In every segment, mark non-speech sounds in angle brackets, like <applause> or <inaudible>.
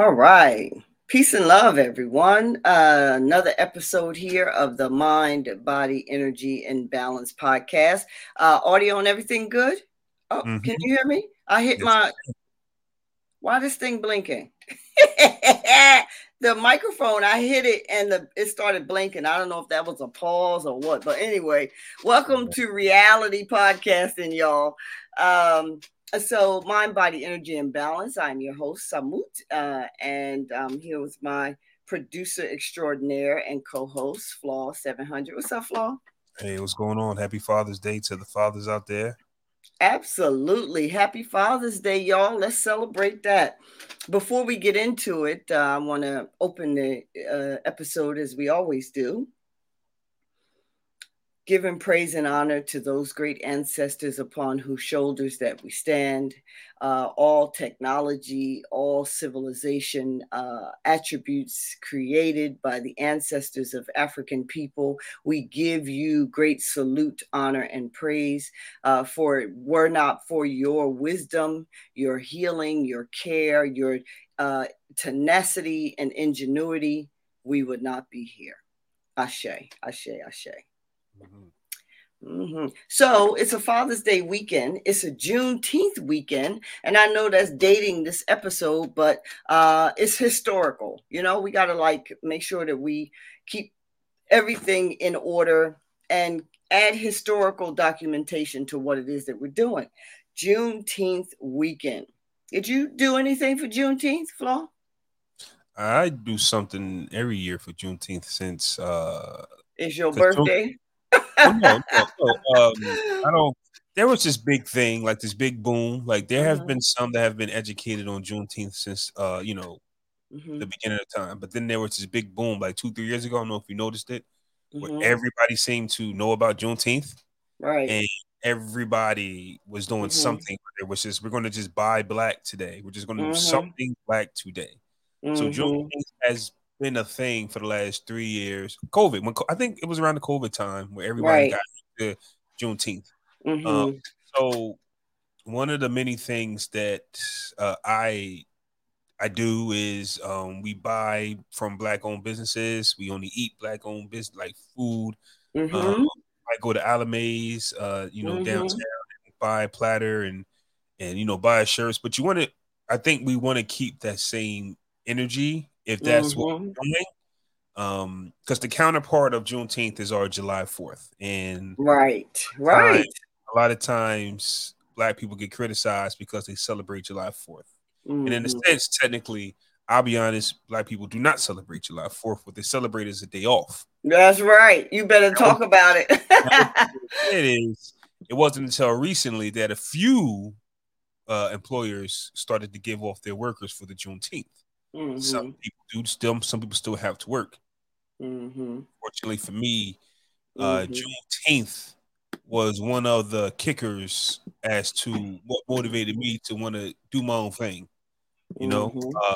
All right. Peace and love, everyone. Uh, another episode here of the Mind, Body, Energy, and Balance podcast. Uh, audio and everything good? Oh, mm-hmm. can you hear me? I hit yes. my. Why this thing blinking? <laughs> the microphone, I hit it and the it started blinking. I don't know if that was a pause or what, but anyway, welcome to reality podcasting, y'all. Um, so mind, body, energy, and balance. I'm your host, Samut, uh, and I'm here with my producer extraordinaire and co-host, Flaw 700. What's up, Flaw? Hey, what's going on? Happy Father's Day to the fathers out there. Absolutely. Happy Father's Day, y'all. Let's celebrate that. Before we get into it, uh, I want to open the uh, episode as we always do giving praise and honor to those great ancestors upon whose shoulders that we stand. Uh, all technology, all civilization uh, attributes created by the ancestors of African people. We give you great salute, honor, and praise. Uh, for it were not for your wisdom, your healing, your care, your uh, tenacity and ingenuity, we would not be here. Ashe, Ashe, Ashe. Mm-hmm. So it's a Father's Day weekend. It's a Juneteenth weekend, and I know that's dating this episode, but uh, it's historical. You know, we got to like make sure that we keep everything in order and add historical documentation to what it is that we're doing. Juneteenth weekend. Did you do anything for Juneteenth, Flo? I do something every year for Juneteenth since uh it's your birthday no, no, no. Um, I don't. There was this big thing, like this big boom. Like there have mm-hmm. been some that have been educated on Juneteenth since, uh, you know, mm-hmm. the beginning of time. But then there was this big boom, like two, three years ago. I don't know if you noticed it, where mm-hmm. everybody seemed to know about Juneteenth, right? And everybody was doing mm-hmm. something. It was just we're going to just buy black today. We're just going to do mm-hmm. something black today. So mm-hmm. Juneteenth has been a thing for the last three years. COVID, when I think it was around the COVID time where everybody right. got to Juneteenth. Mm-hmm. Um, so one of the many things that uh, I I do is um, we buy from black owned businesses. We only eat black owned business like food. Mm-hmm. Um, I go to Alamays, uh, you know, mm-hmm. downtown and buy a platter and and you know buy shirts. But you want to, I think we want to keep that same energy if that's mm-hmm. what we're doing. Um, because the counterpart of Juneteenth is our July 4th. And right, right. a lot of times black people get criticized because they celebrate July 4th. Mm-hmm. And in a mm-hmm. sense, technically, I'll be honest, black people do not celebrate July 4th. What they celebrate is a day off. That's right. You better talk about it. <laughs> it <laughs> is. It wasn't until recently that a few uh, employers started to give off their workers for the Juneteenth. Mm-hmm. Some people do still. Some people still have to work. Mm-hmm. Fortunately for me, uh, mm-hmm. Juneteenth was one of the kickers as to what motivated me to want to do my own thing. You know, mm-hmm. uh,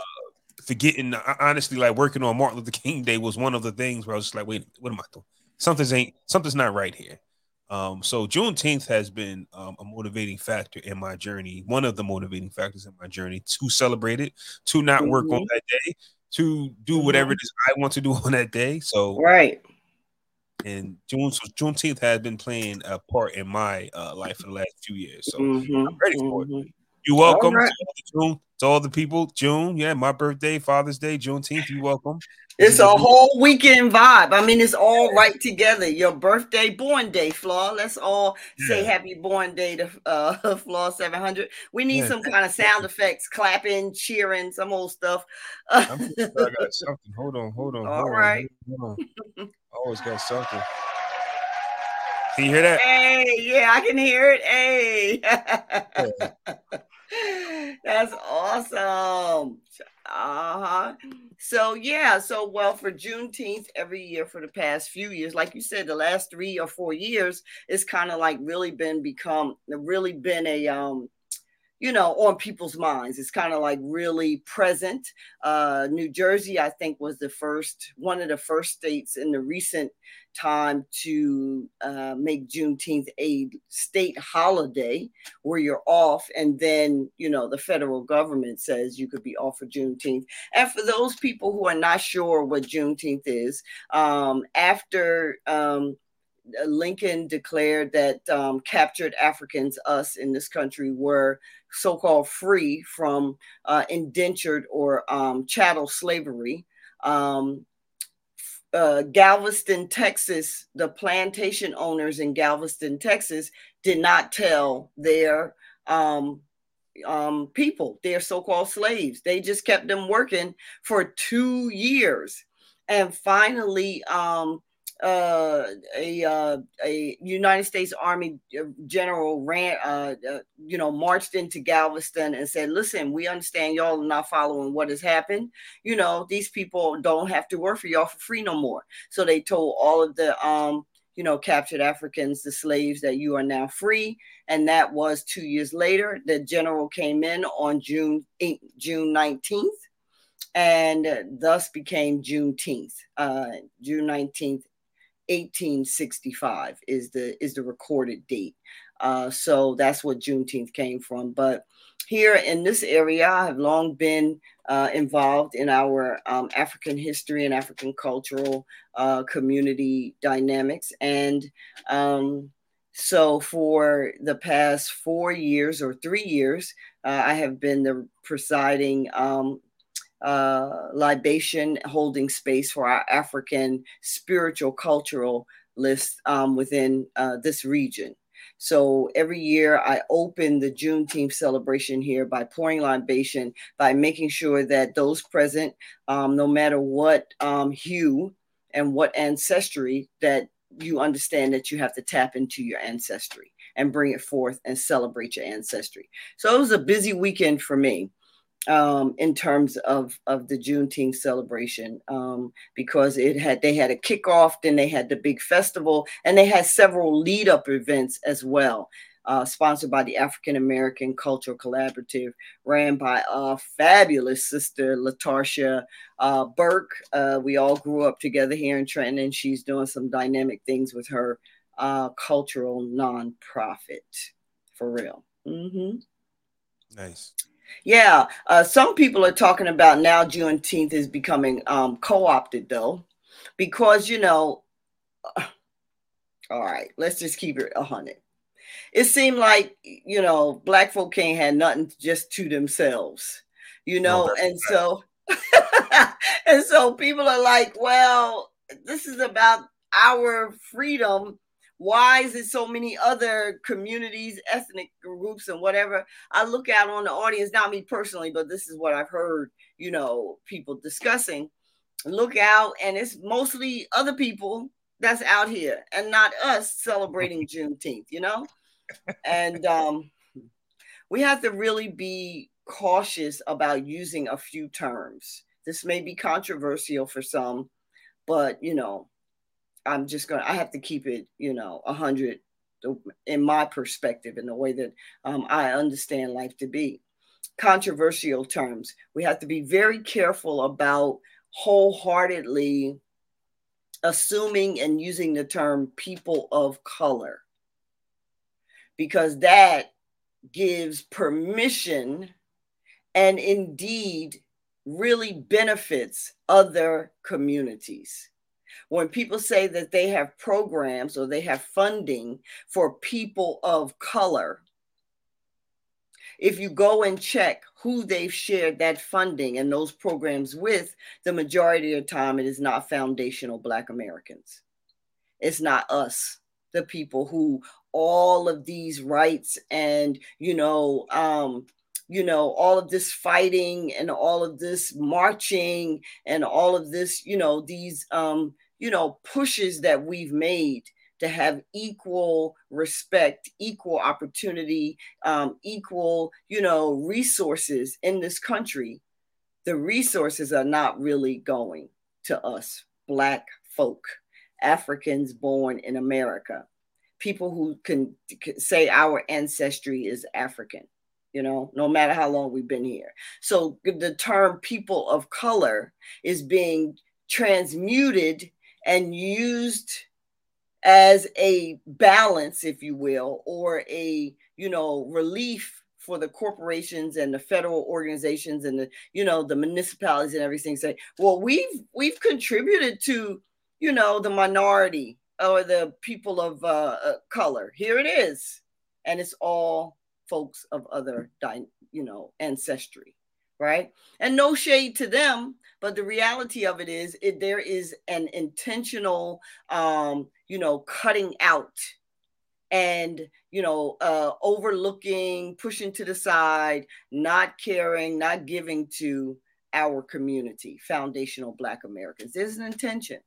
forgetting honestly, like working on Martin Luther King Day was one of the things where I was just like, wait, what am I doing? Something's ain't something's not right here. Um, so Juneteenth has been um, a motivating factor in my journey, one of the motivating factors in my journey to celebrate it, to not mm-hmm. work on mm-hmm. that day, to do whatever mm-hmm. it is I want to do <laughs> on that day. So right. And June so Juneteenth has been playing a part in my uh, life for the last few years. So mm-hmm. I'm ready for it. You're welcome right. to, June, to all the people. June, yeah, my birthday, Father's Day, Juneteenth. You welcome. It's a whole weekend vibe. I mean, it's all right together. Your birthday, born day, Flaw. Let's all say yeah. happy born day to uh, <laughs> Flaw 700. We need yeah. some kind of sound effects, clapping, cheering, some old stuff. <laughs> I got something. Hold on, hold on. All hold right. On, hold on. <laughs> Always got something. Can you hear that? Hey, yeah, I can hear it. Hey. <laughs> That's awesome. Uh-huh. So yeah, so well for Juneteenth every year for the past few years, like you said, the last three or four years, it's kind of like really been become really been a um you know, on people's minds. It's kind of like really present. Uh, New Jersey, I think, was the first, one of the first states in the recent time to uh, make Juneteenth a state holiday where you're off. And then, you know, the federal government says you could be off for Juneteenth. And for those people who are not sure what Juneteenth is, um, after um, Lincoln declared that um, captured Africans, us in this country, were so called free from uh, indentured or um, chattel slavery. Um, uh, Galveston, Texas, the plantation owners in Galveston, Texas, did not tell their um, um, people, their so called slaves. They just kept them working for two years. And finally, um, uh, a uh, a United States Army uh, general ran, uh, uh, you know, marched into Galveston and said, "Listen, we understand y'all are not following what has happened. You know, these people don't have to work for y'all for free no more." So they told all of the um, you know, captured Africans, the slaves, that you are now free. And that was two years later. The general came in on June 8, June 19th and thus became Juneteenth, uh, June 19th, 1865 is the is the recorded date. Uh, so that's what Juneteenth came from. But here in this area, I have long been uh, involved in our um, African history and African cultural uh, community dynamics. And um, so for the past four years or three years, uh, I have been the presiding um, uh, libation holding space for our African spiritual cultural list um, within uh, this region. So every year I open the Juneteenth celebration here by pouring libation, by making sure that those present, um, no matter what um, hue and what ancestry, that you understand that you have to tap into your ancestry and bring it forth and celebrate your ancestry. So it was a busy weekend for me um, in terms of of the Juneteenth celebration um, because it had they had a kickoff, then they had the big festival, and they had several lead up events as well. Uh, sponsored by the African American Cultural Collaborative, ran by a fabulous sister, Latarsha uh, Burke. Uh, we all grew up together here in Trenton, and she's doing some dynamic things with her uh, cultural nonprofit for real. Mm-hmm. Nice. Yeah, uh, some people are talking about now Juneteenth is becoming um, co-opted though, because you know. all right, let's just keep it a hundred. It seemed like you know black folk can't have nothing just to themselves, you know, no, and so <laughs> and so people are like, well, this is about our freedom why is it so many other communities, ethnic groups, and whatever? I look out on the audience, not me personally, but this is what I've heard, you know, people discussing. Look out, and it's mostly other people that's out here and not us celebrating Juneteenth, you know? And um, we have to really be cautious about using a few terms. This may be controversial for some, but you know, I'm just gonna I have to keep it, you know, a hundred in my perspective, in the way that um, I understand life to be. Controversial terms. We have to be very careful about wholeheartedly assuming and using the term people of color because that gives permission and indeed really benefits other communities when people say that they have programs or they have funding for people of color, if you go and check who they've shared that funding and those programs with, the majority of the time it is not foundational Black Americans. It's not us, the people who all of these rights and, you know, um, you know all of this fighting and all of this marching and all of this you know these um you know, pushes that we've made to have equal respect, equal opportunity, um, equal, you know, resources in this country, the resources are not really going to us, Black folk, Africans born in America, people who can, can say our ancestry is African. you know, no matter how long we've been here. So the term people of color is being transmuted and used as a balance, if you will, or a, you know, relief for the corporations and the federal organizations and the, you know, the municipalities and everything say, well, we've we've contributed to, you know, the minority or the people of uh, uh color. Here it is. And it's all folks of other, you know, ancestry, right? And no shade to them, but the reality of it is, it, there is an intentional, um, you know, cutting out and you know uh, overlooking pushing to the side not caring not giving to our community foundational black americans. There's an intention.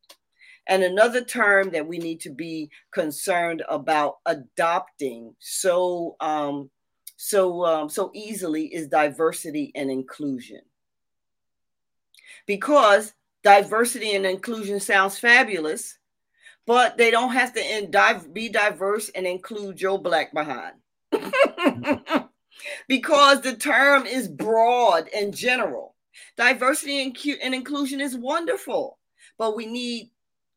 And another term that we need to be concerned about adopting so um, so um, so easily is diversity and inclusion because diversity and inclusion sounds fabulous but they don't have to be diverse and include Joe Black behind. <laughs> because the term is broad and general. Diversity and, inclusion is wonderful, but we need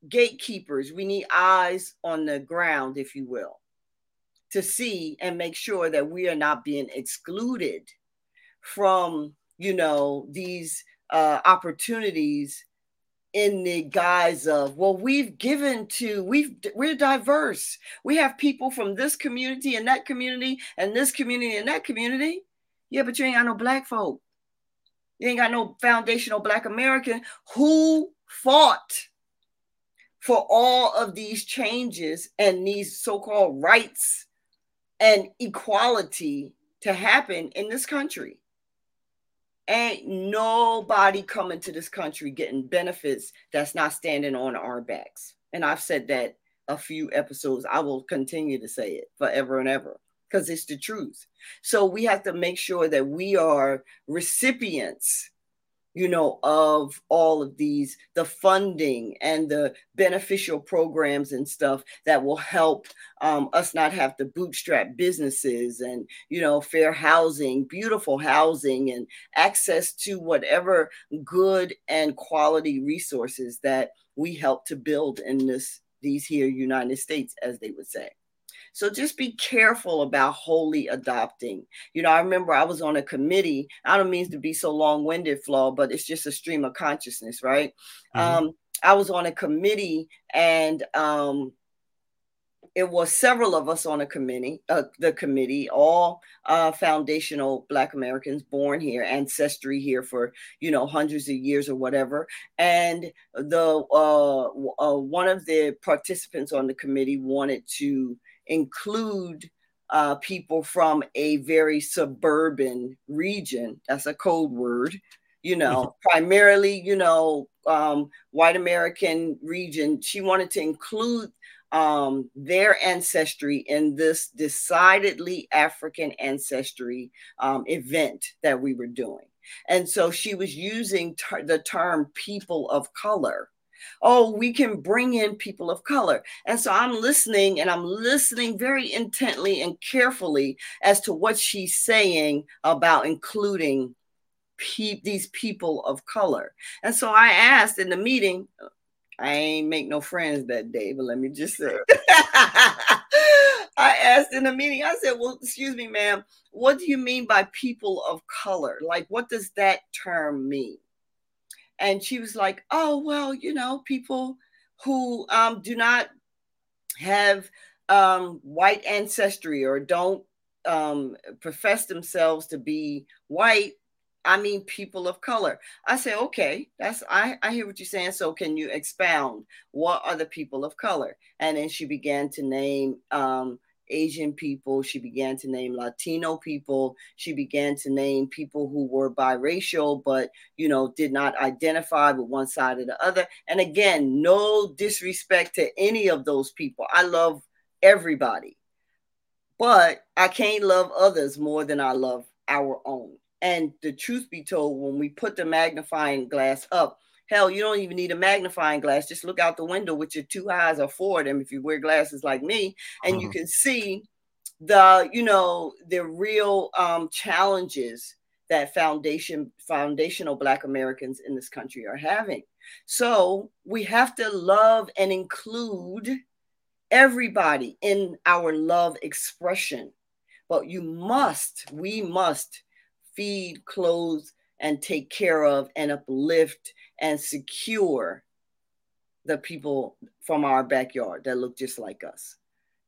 gatekeepers. We need eyes on the ground, if you will, to see and make sure that we are not being excluded from, you know, these uh, opportunities in the guise of well we've given to we've we're diverse. We have people from this community and that community and this community and that community. Yeah but you ain't got no black folk. You ain't got no foundational black american who fought for all of these changes and these so-called rights and equality to happen in this country Ain't nobody coming to this country getting benefits that's not standing on our backs. And I've said that a few episodes. I will continue to say it forever and ever because it's the truth. So we have to make sure that we are recipients you know, of all of these, the funding and the beneficial programs and stuff that will help um, us not have to bootstrap businesses and, you know, fair housing, beautiful housing, and access to whatever good and quality resources that we help to build in this these here United States, as they would say. So just be careful about wholly adopting. You know, I remember I was on a committee. I don't mean to be so long winded, Flaw, but it's just a stream of consciousness, right? Mm-hmm. Um, I was on a committee and um, it was several of us on a committee, uh, the committee, all uh, foundational Black Americans born here, ancestry here for you know hundreds of years or whatever. And the uh, uh one of the participants on the committee wanted to include uh, people from a very suburban region. That's a code word, you know, mm-hmm. primarily, you know, um, white American region. She wanted to include um, their ancestry in this decidedly African ancestry um, event that we were doing. And so she was using ter- the term people of color Oh, we can bring in people of color. And so I'm listening and I'm listening very intently and carefully as to what she's saying about including pe- these people of color. And so I asked in the meeting, I ain't make no friends that day, but let me just say. <laughs> <laughs> I asked in the meeting, I said, Well, excuse me, ma'am, what do you mean by people of color? Like, what does that term mean? And she was like, "Oh well, you know, people who um, do not have um, white ancestry or don't um, profess themselves to be white. I mean, people of color." I say, "Okay, that's I, I hear what you're saying. So, can you expound? What are the people of color?" And then she began to name um, Asian people. She began to name Latino people. She began to name people who were biracial, but, you know, did not identify with one side or the other. And again, no disrespect to any of those people. I love everybody, but I can't love others more than I love our own. And the truth be told, when we put the magnifying glass up, Hell, you don't even need a magnifying glass. Just look out the window with your two eyes or four of them if you wear glasses like me, and mm-hmm. you can see the you know the real um, challenges that foundation foundational black americans in this country are having so we have to love and include everybody in our love expression but you must we must feed clothe and take care of and uplift and secure the people from our backyard that look just like us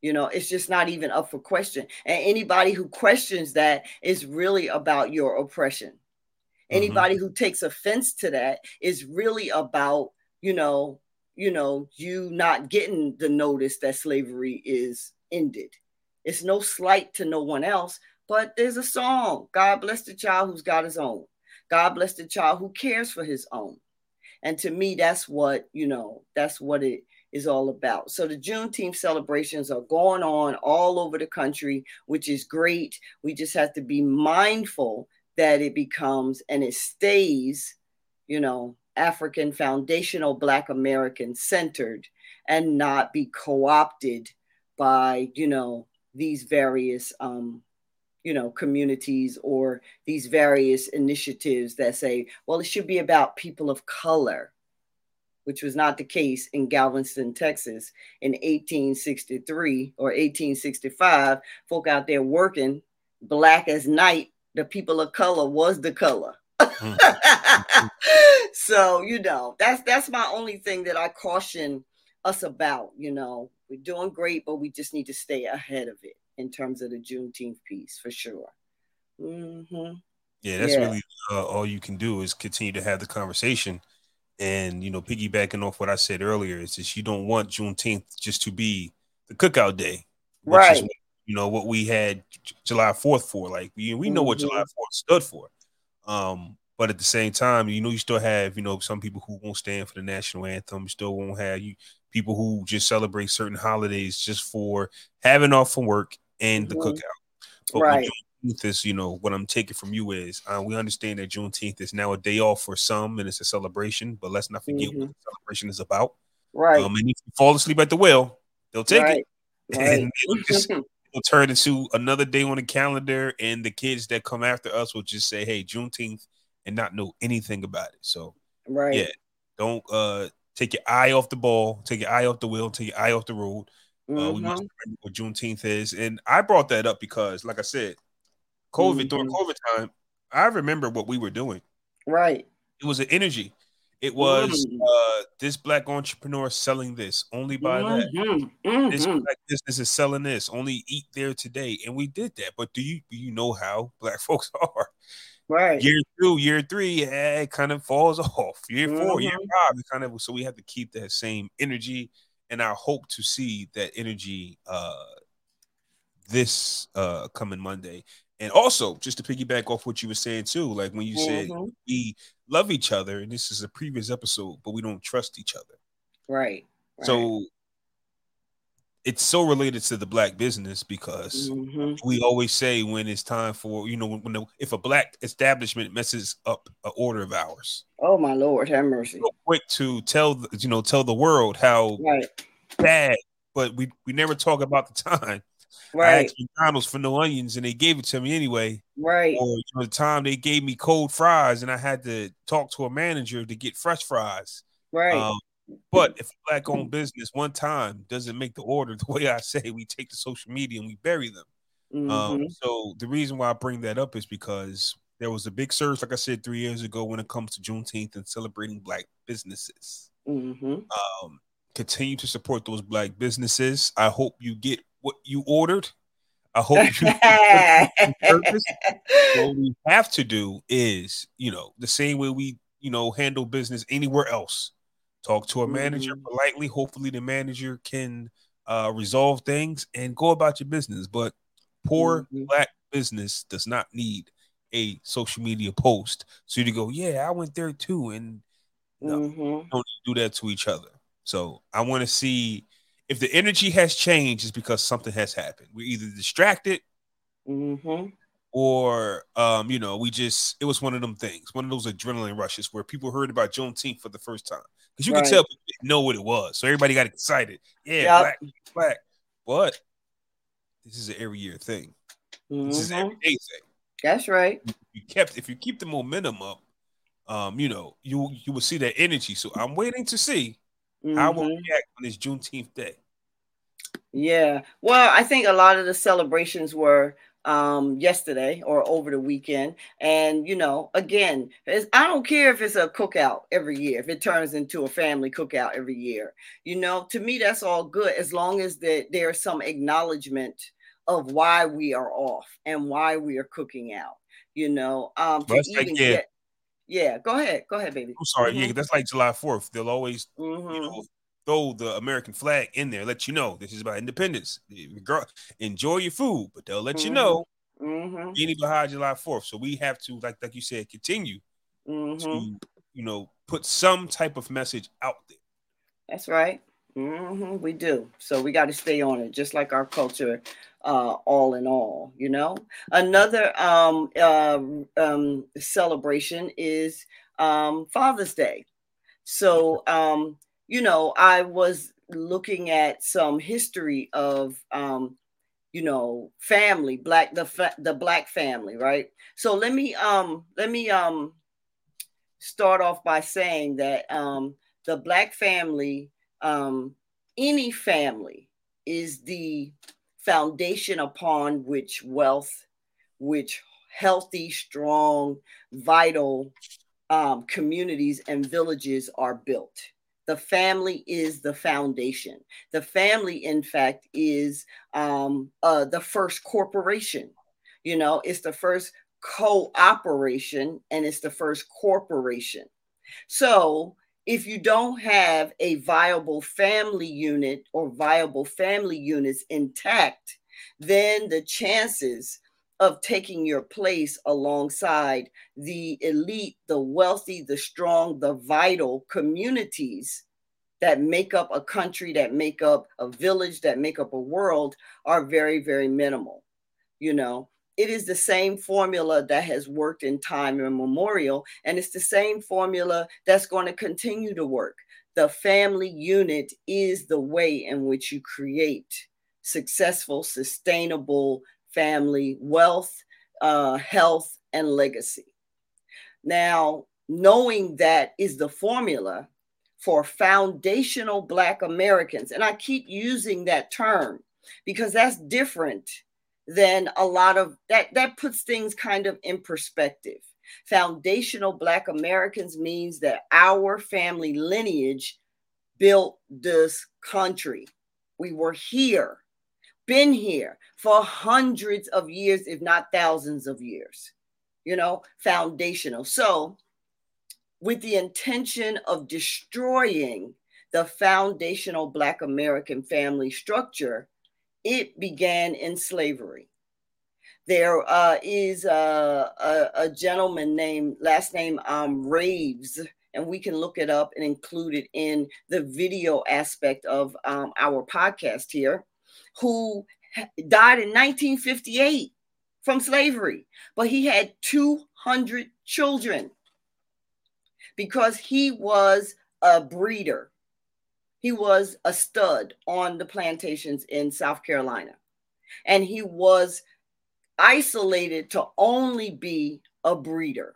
you know, it's just not even up for question. And anybody who questions that is really about your oppression. Mm-hmm. Anybody mm-hmm. who takes offense to that is really about, you know, you know, you not getting the notice that slavery is ended. It's no slight to no one else, but there's a song. God bless the child who's got his own. God bless the child who cares for his own. And to me, that's what, you know, that's what it is all about. So the Juneteenth celebrations are going on all over the country, which is great. We just have to be mindful that it becomes and it stays, you know, African foundational Black American centered and not be co opted by, you know, these various, um, you know, communities or these various initiatives that say, well, it should be about people of color which was not the case in Galveston, Texas in 1863 or 1865. Folk out there working black as night, the people of color was the color. Mm-hmm. <laughs> so, you know, that's that's my only thing that I caution us about, you know. We're doing great, but we just need to stay ahead of it in terms of the Juneteenth piece for sure. Mm-hmm. Yeah, that's yeah. really uh, all you can do is continue to have the conversation and you know, piggybacking off what I said earlier, is just you don't want Juneteenth just to be the cookout day, right? Is, you know what we had July Fourth for. Like we we know mm-hmm. what July Fourth stood for, um, but at the same time, you know, you still have you know some people who won't stand for the national anthem. You still won't have you people who just celebrate certain holidays just for having off from work and the mm-hmm. cookout. But right. Juneteenth is, you know, what I'm taking from you is uh, we understand that Juneteenth is now a day off for some and it's a celebration, but let's not forget mm-hmm. what the celebration is about. Right. Um, and if you fall asleep at the wheel, they'll take right. it. Right. <laughs> And it'll, just, <laughs> it'll turn into another day on the calendar, and the kids that come after us will just say, hey, Juneteenth, and not know anything about it. So, right. Yeah. Don't uh take your eye off the ball, take your eye off the wheel, take your eye off the road. Mm-hmm. Uh, we must mm-hmm. what Juneteenth is. And I brought that up because, like I said, COVID mm-hmm. during COVID time, I remember what we were doing. Right. It was an energy. It was mm-hmm. uh, this black entrepreneur selling this, only buy that. Mm-hmm. This mm-hmm. black business is selling this, only eat there today. And we did that. But do you do you know how black <laughs> folks are? Right. Year two, year three, eh, it kind of falls <laughs> off. Year 4 year five, it kind of so we have to keep that same energy. And I hope to see that energy uh this uh coming Monday. And also, just to piggyback off what you were saying too, like when you mm-hmm. said we love each other, and this is a previous episode, but we don't trust each other. Right. right. So it's so related to the black business because mm-hmm. we always say when it's time for you know when, when the, if a black establishment messes up an order of ours. Oh my lord, have mercy! So quick to tell you know tell the world how right. bad, but we we never talk about the time Right. I asked McDonald's for no onions and they gave it to me anyway. Right. Or you know, the time they gave me cold fries and I had to talk to a manager to get fresh fries. Right. Um, but if black owned business one time doesn't make the order the <laughs> way I say, we take the social media and we bury them. Um, mm-hmm. Um, so the reason why I bring that up is because there was a big surge, like I said, three years ago when it comes to Juneteenth and celebrating black businesses. Mm-hmm. Um, continue to support those black businesses. I hope you get what you ordered. I hope you <laughs> what we have to do is, you know, the same way we, you know, handle business anywhere else. Talk to a manager mm-hmm. politely. Hopefully, the manager can uh, resolve things and go about your business. But poor mm-hmm. black business does not need a social media post so you to go, yeah, I went there too, and no, mm-hmm. don't do that to each other. So I want to see if the energy has changed, it's because something has happened. We're either distracted mm-hmm. Or um, you know, we just it was one of them things, one of those adrenaline rushes where people heard about Juneteenth for the first time. Because you right. can tell people know what it was. So everybody got excited. Yeah, yep. black, black. But this is an every year thing. Mm-hmm. This is an mm-hmm. everyday thing. That's right. You kept if you keep the momentum up, um, you know, you you will see that energy. So I'm waiting to see mm-hmm. how we'll react on this Juneteenth day. Yeah. Well, I think a lot of the celebrations were um yesterday or over the weekend and you know again i don't care if it's a cookout every year if it turns into a family cookout every year you know to me that's all good as long as that there's some acknowledgement of why we are off and why we are cooking out you know um to even get yeah go ahead go ahead baby i'm sorry mm-hmm. yeah that's like july 4th they'll always mm-hmm. you know throw the American flag in there, let you know this is about independence. Enjoy your food, but they'll let mm-hmm. you know mm-hmm. being behind July 4th. So we have to, like like you said, continue mm-hmm. to you know put some type of message out there. That's right. Mm-hmm, we do. So we got to stay on it, just like our culture, uh, all in all. You know, another um, uh, um, celebration is um, Father's Day. So um, you know, I was looking at some history of, um, you know, family, black the the black family, right? So let me um let me um start off by saying that um the black family, um, any family, is the foundation upon which wealth, which healthy, strong, vital um, communities and villages are built the family is the foundation. The family, in fact, is um, uh, the first corporation. You know, it's the first cooperation and it's the first corporation. So, if you don't have a viable family unit or viable family units intact, then the chances of taking your place alongside the elite, the wealthy, the strong, the vital communities that make up a country, that make up a village, that make up a world are very, very minimal. You know, it is the same formula that has worked in time immemorial, and it's the same formula that's going to continue to work. The family unit is the way in which you create successful, sustainable family wealth, uh, health, and legacy. Now, knowing that is the formula for foundational Black Americans, and I keep using that term because that's different than a lot of that, that puts things kind of in perspective. Foundational Black Americans means that our family lineage built this country. We were here been here for hundreds of years, if not thousands of years, you know, foundational. So, with the intention of destroying the foundational Black American family structure, it began in slavery. There uh, is a, a, a, gentleman named, last name um, Raves, and we can look it up and include it in the video aspect of um, our podcast here who died in 1958 from slavery, but he had 200 children because he was a breeder. He was a stud on the plantations in South Carolina. And he was isolated to only be a breeder.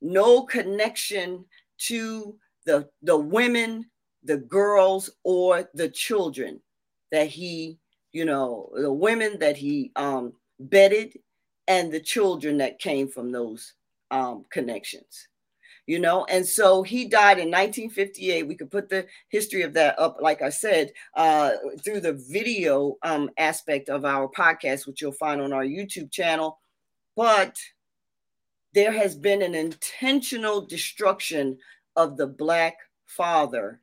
No connection to the, the women, the girls, or the children that he you know, the women that he um, bedded and the children that came from those um, connections. You know, and so he died in 1958. We could put the history of that up, like I said, uh, through the video um, aspect of our podcast, which you'll find on our YouTube channel. But there has been an intentional destruction of the Black father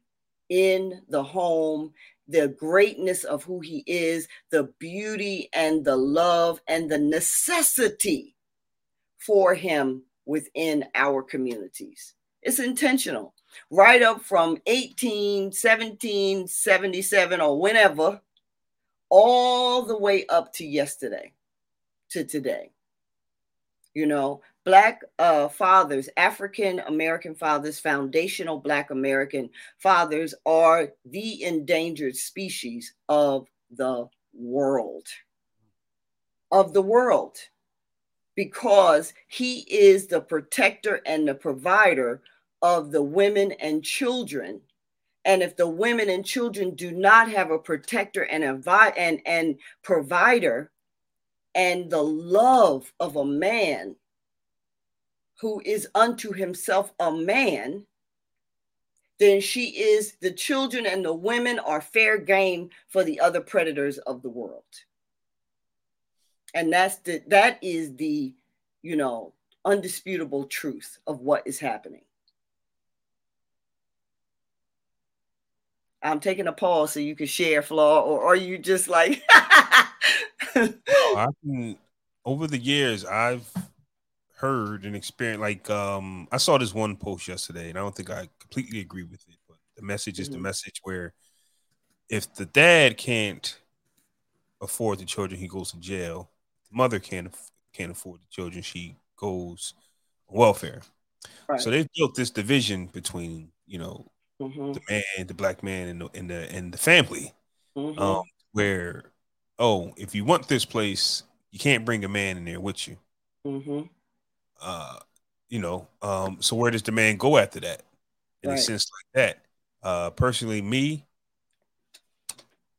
in the home the greatness of who he is, the beauty and the love and the necessity for him within our communities. It's intentional. Right up from 18, 17, 77, or whenever, all the way up to yesterday, to today. You know, Black uh, fathers, African American fathers, foundational Black American fathers are the endangered species of the world. of the world because he is the protector and the provider of the women and children. And if the women and children do not have a protector and a and, and provider and the love of a man who is unto himself a man, then she is the children and the women are fair game for the other predators of the world. And that's the that is the you know undisputable truth of what is happening. I'm taking a pause so you can share flaw or are you just like <laughs> I over the years i've heard and experienced like um i saw this one post yesterday and i don't think i completely agree with it but the message is mm-hmm. the message where if the dad can't afford the children he goes to jail The mother can't can't afford the children, she goes welfare. Right. So they've built this division between you know mm-hmm. the man, the black man, and the and the, and the family, mm-hmm. um, where oh, if you want this place, you can't bring a man in there with you. Mm-hmm. Uh, you know, um, so where does the man go after that? In right. a sense like that. Uh, personally, me,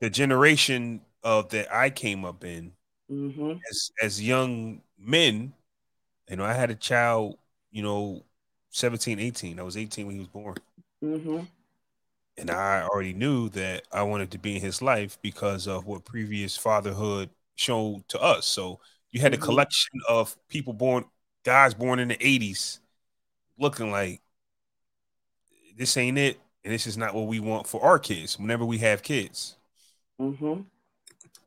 the generation of that I came up in, mm-hmm. as as young men, you know, I had a child, you know, 17, 18. I was 18 when he was born. Mm-hmm. And I already knew that I wanted to be in his life because of what previous fatherhood showed to us. So you had mm-hmm. a collection of people born, guys born in the 80s, looking like this ain't it. And this is not what we want for our kids whenever we have kids. Mm-hmm.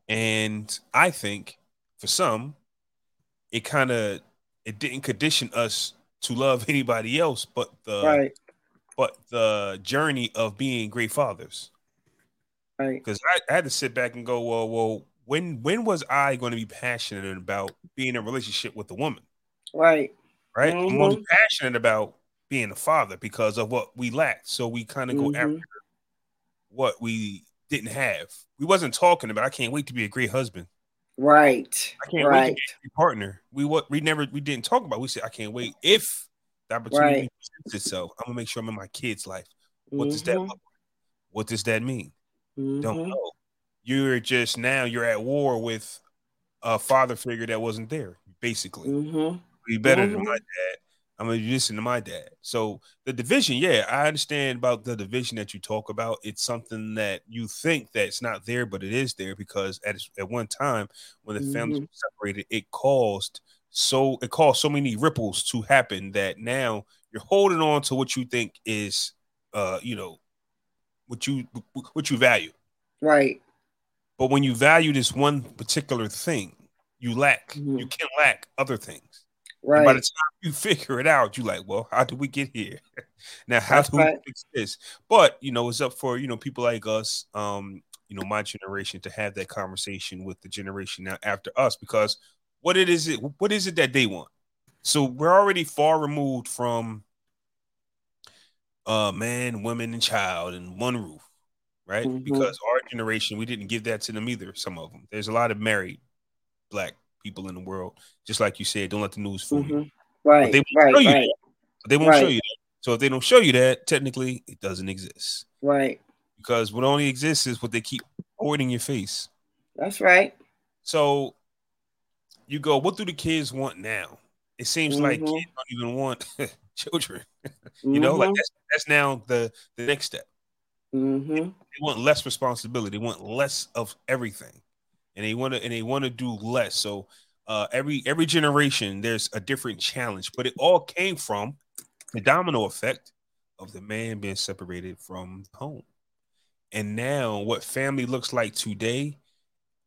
And I think for some, it kind of it didn't condition us to love <laughs> anybody else but the right. but the journey of being great fathers. Right. Because I, I, had to sit back and go, well, well, when when was I going to be passionate about being in a relationship with a woman? Right. Right. Mm-hmm. I'm only passionate about being a father because of what we lacked. So we kind of mm-hmm. go after what we didn't have. We wasn't talking about. I can't wait to be a great husband. Right. I can't right. wait to partner. We what we never we didn't talk about. We said I can't wait if the opportunity right. presents itself. I'm gonna make sure I'm in my kid's life. What mm-hmm. does that mm-hmm. look like? What does that mean? Mm-hmm. Don't know. You're just now you're at war with a father figure that wasn't there, basically. Mm-hmm. Be better than my mm-hmm. dad. I'm gonna listen to my dad. So the division, yeah, I understand about the division that you talk about. It's something that you think that's not there, but it is there because at at one time when the mm-hmm. families were separated, it caused so it caused so many ripples to happen that now you're holding on to what you think is, uh, you know, what you what you value, right? But when you value this one particular thing, you lack. Mm-hmm. You can lack other things. Right. And by the time you figure it out, you're like, well, how did we get here? <laughs> now, how That's do right. we fix this? But you know, it's up for you know people like us, um, you know, my generation to have that conversation with the generation now after us, because what it is it what is it that they want? So we're already far removed from uh man, women, and child in one roof, right? Mm-hmm. Because our generation, we didn't give that to them either. Some of them. There's a lot of married black people in the world. Just like you said, don't let the news fool mm-hmm. you. Right. But they won't right, show you right. But they won't right. show you that. So if they don't show you that, technically it doesn't exist. Right. Because what only exists is what they keep in your face. That's right. So you go, what do the kids want now? It seems mm-hmm. like kids don't even want <laughs> children. <laughs> you mm-hmm. know, like mm-hmm. that's that's now the the next step. Mm-hmm. They want less responsibility. They want less of everything and they want to and they want to do less. So uh, every every generation there's a different challenge, but it all came from the domino effect of the man being separated from home. And now what family looks like today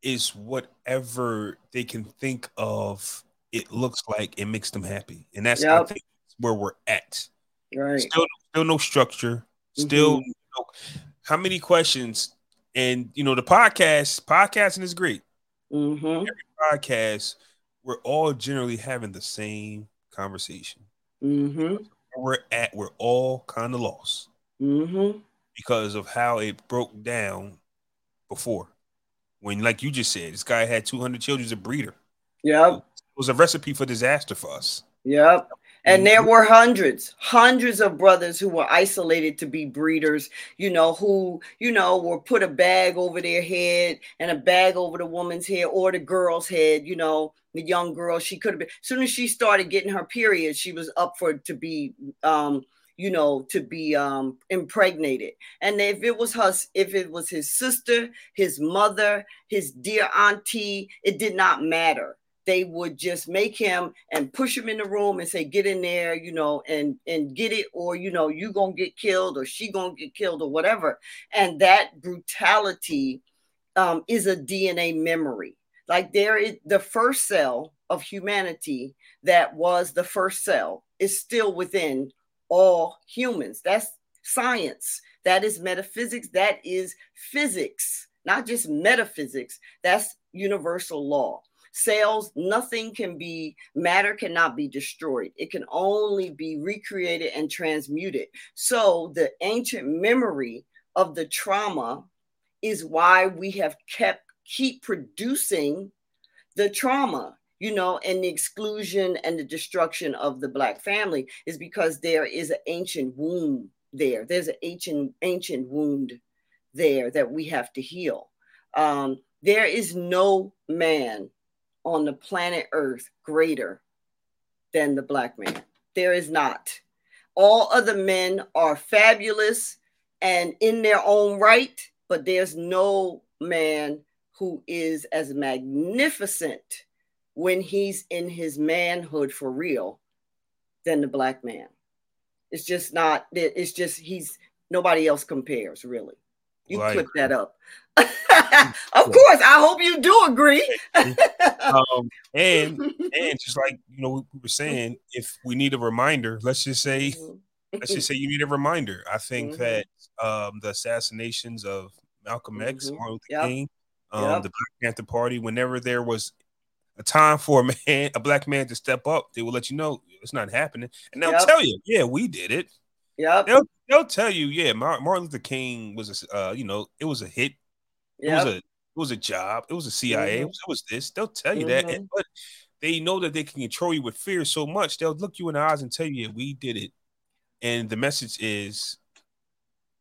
is whatever they can think of it looks like it makes them happy. And that's yep. I think where we're at. Right. Still still no structure. Still mm-hmm. know, how many questions and you know, the podcast, podcasting is great. Mm-hmm. Every podcast, we're all generally having the same conversation. Mm-hmm. We're at, we're all kind of lost mm-hmm. because of how it broke down before. When, like you just said, this guy had 200 children, he's a breeder. Yeah, It was a recipe for disaster for us. Yep. And there were hundreds, hundreds of brothers who were isolated to be breeders, you know, who, you know, were put a bag over their head and a bag over the woman's head or the girl's head, you know, the young girl. She could have been, as soon as she started getting her period, she was up for to be, um, you know, to be um, impregnated. And if it was her, if it was his sister, his mother, his dear auntie, it did not matter they would just make him and push him in the room and say get in there you know and and get it or you know you gonna get killed or she gonna get killed or whatever. And that brutality um, is a dna memory. Like there is the first cell of humanity that was the first cell is still within all humans. That's science. That is metaphysics. That is physics not just metaphysics. That's universal law cells nothing can be matter cannot be destroyed. It can only be recreated and transmuted. So the ancient memory of the trauma is why we have kept keep producing the trauma you know and the exclusion and the destruction of the black family is because there is an ancient wound there. There's an ancient ancient wound there that we have to heal. Um, there is no man on the planet Earth greater than the black man. There is not. All other men are fabulous and in their own right, but there's no man who is as magnificent when he's in his manhood for real than the black man. It's just not, it's just, he's, nobody else compares really. You clip that up. Of course, I hope you do agree. <laughs> um, and <laughs> and just like you know, we were saying, if we need a reminder, let's just say, let's just say you need a reminder. I think mm-hmm. that um, the assassinations of Malcolm X, mm-hmm. Martin Luther yep. King, um, yep. the Black Panther Party, whenever there was a time for a man, a black man to step up, they will let you know it's not happening, and they'll yep. tell you, yeah, we did it. Yeah, they'll they'll tell you, yeah, Martin Luther King was a, uh, you know, it was a hit. It yep. was a it was a job. It was a CIA. Mm-hmm. It, was, it, was, this. They'll tell you mm-hmm. that, and, but they know that they can control you with fear so much. They'll look you in the eyes and tell you, "Yeah, we did it." And the message is,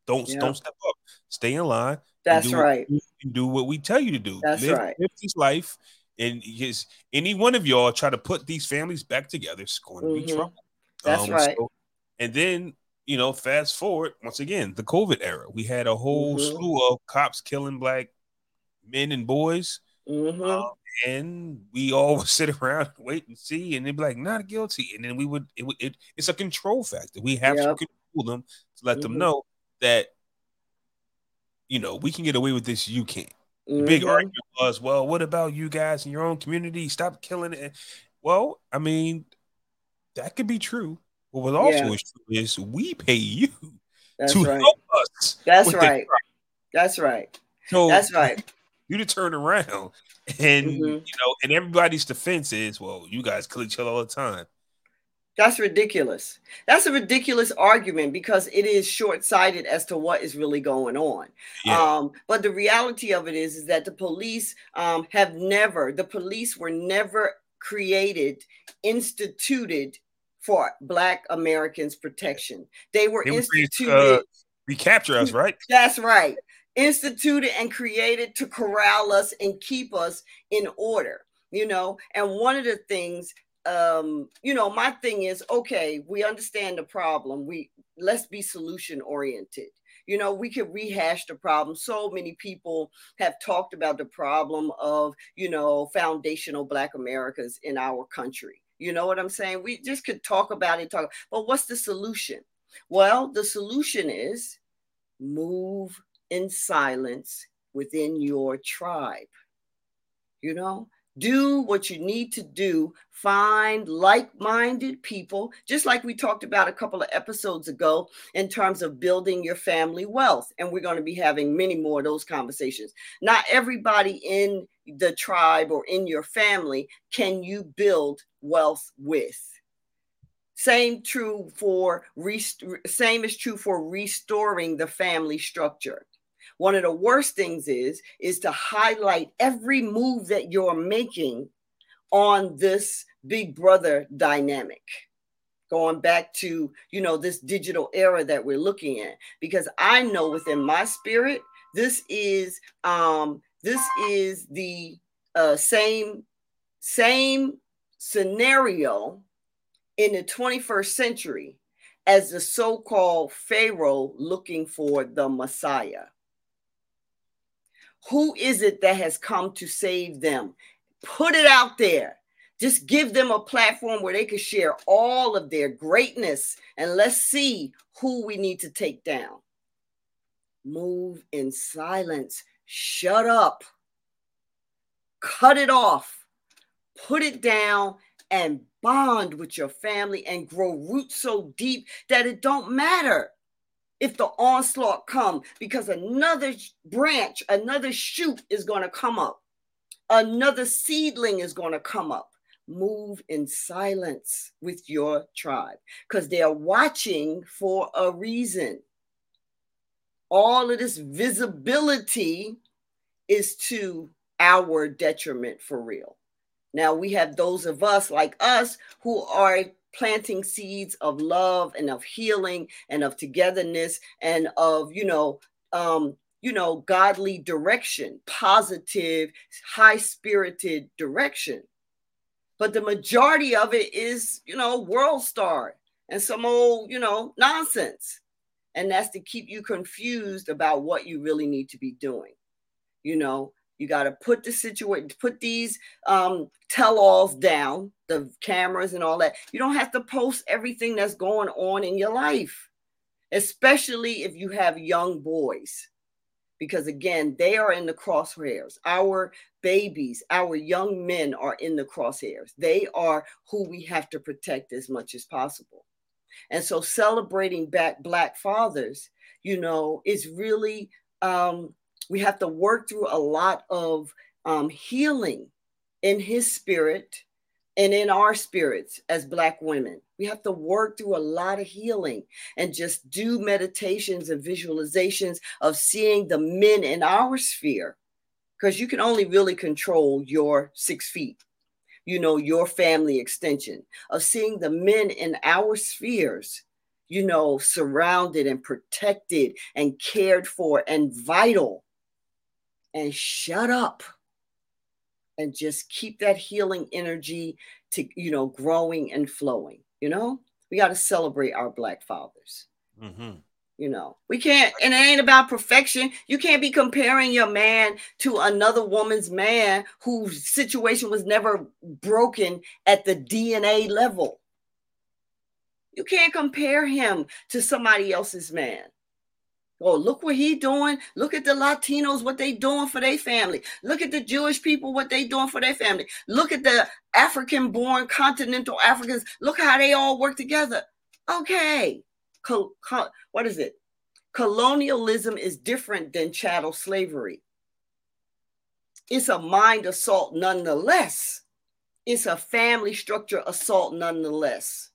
don't don't step up. Stay in line. That's right. do what we tell you to do. That's live, right. Live this life, and his any one of y'all try to put these families back together, it's going to mm-hmm. be trouble. That's um, right. So, and then you know, fast forward once again, the COVID era. We had a whole mm-hmm. slew of cops killing black men and boys. Mm-hmm. Um, and we all <laughs> would sit around and wait and see, and they'd be like, "Not guilty," and then we would. It, it it's a control factor. We have yep. to control them to let mm-hmm. them know that you know we can get away with this. You can't. The big mm-hmm. argument was, well, what about you guys in your own community? Stop killing it. Well, I mean, that could be true. But what also yeah. is true is we pay you That's to right. help us. That's right. That's right. So that's right <laughs> you to turn around and mm-hmm. you know, and everybody's defense is, well, you guys kill each other all the time. That's ridiculous. That's a ridiculous argument because it is short-sighted as to what is really going on. Yeah. Um, but the reality of it is, is that the police um, have never, the police were never created, instituted for Black Americans' protection. They were they instituted. Uh, recapture us, right? That's right instituted and created to corral us and keep us in order you know and one of the things um you know my thing is okay we understand the problem we let's be solution oriented you know we could rehash the problem so many people have talked about the problem of you know foundational black Americans in our country you know what i'm saying? We just could talk about it talk but what's the solution? Well the solution is move in silence within your tribe. You know, do what you need to do. Find like minded people, just like we talked about a couple of episodes ago in terms of building your family wealth. And we're going to be having many more of those conversations. Not everybody in the tribe or in your family can you build wealth with. Same true for rest- same is true for restoring the family structure. One of the worst things is is to highlight every move that you're making on this big brother dynamic. Going back to you know this digital era that we're looking at because i know within my spirit this is um this is the uh same same scenario in the 21st century as the so-called pharaoh looking for the messiah who is it that has come to save them put it out there just give them a platform where they can share all of their greatness and let's see who we need to take down. Move in silence. Shut up. Cut it off. Put it down and bond with your family and grow roots so deep that it don't matter if the onslaught come because another branch, another shoot is going to come up. Another seedling is going to come up move in silence with your tribe because they're watching for a reason. All of this visibility is to our detriment for real. Now we have those of us like us who are planting seeds of love and of healing and of togetherness and of, you know, um, you know, godly direction, positive, high spirited direction but the majority of it is, you know, world star and some old, you know, nonsense. And that's to keep you confused about what you really need to be doing. You know, you got to put the situation, put these um, tell-alls down, the cameras and all that. You don't have to post everything that's going on in your life, especially if you have young boys because again, they are in the crosshairs. Our babies, our young men are in the crosshairs. They are who we have to protect as much as possible. And so celebrating back black fathers, you know, is really um, we have to work through a lot of um, healing in his spirit and in our spirits as Black women. We have to work through a lot of healing and just do meditations and visualizations of seeing the men in our sphere, because you can only really control your six feet, you know, your family extension, of seeing the men in our spheres, you know, surrounded and protected and cared for and vital. And shut up and just keep that healing energy to you know growing and flowing you know? We got to celebrate our black fathers. Mm-hmm. you know we can't and it ain't about perfection. You can't be comparing your man to another woman's man whose situation was never broken at the dna level. You can't compare him to somebody else's man Oh, look what he doing. Look at the Latinos, what they doing for their family. Look at the Jewish people, what they doing for their family. Look at the African-born continental Africans. Look how they all work together. Okay. Co- co- what is it? Colonialism is different than chattel slavery. It's a mind assault nonetheless. It's a family structure assault nonetheless